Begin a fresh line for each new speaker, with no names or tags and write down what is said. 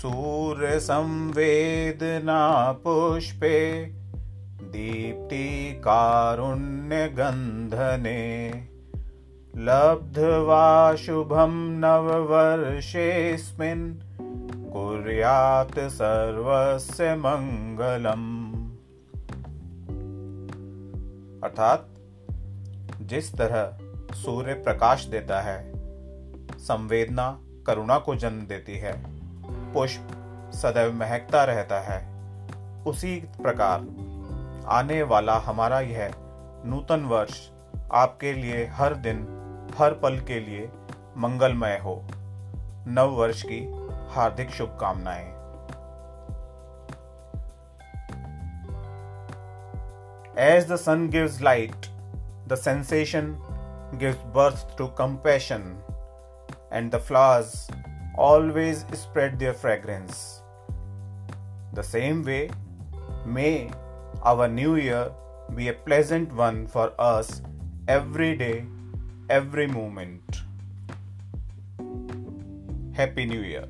सूर्यसंवेदना पुष्पे दीप्तिकारुण्यगन्धने लब्ध्वा शुभं नववर्षेऽस्मिन् कुर्यात् सर्वस्य मङ्गलम्। अर्थात, जिस तरह सूर्य प्रकाश देता है, संवेदना, करुणा को जन्म देती है पुष्प सदैव महकता रहता है। उसी प्रकार आने वाला हमारा यह नूतन वर्ष आपके लिए हर दिन हर पल के लिए मंगलमय हो। नव वर्ष की हार्दिक शुभकामनाएँ। As the sun gives light, the sensation gives birth to compassion, and the flowers always spread their fragrance. The same way, may our new year be a pleasant one for us every day every moment. Happy New Year.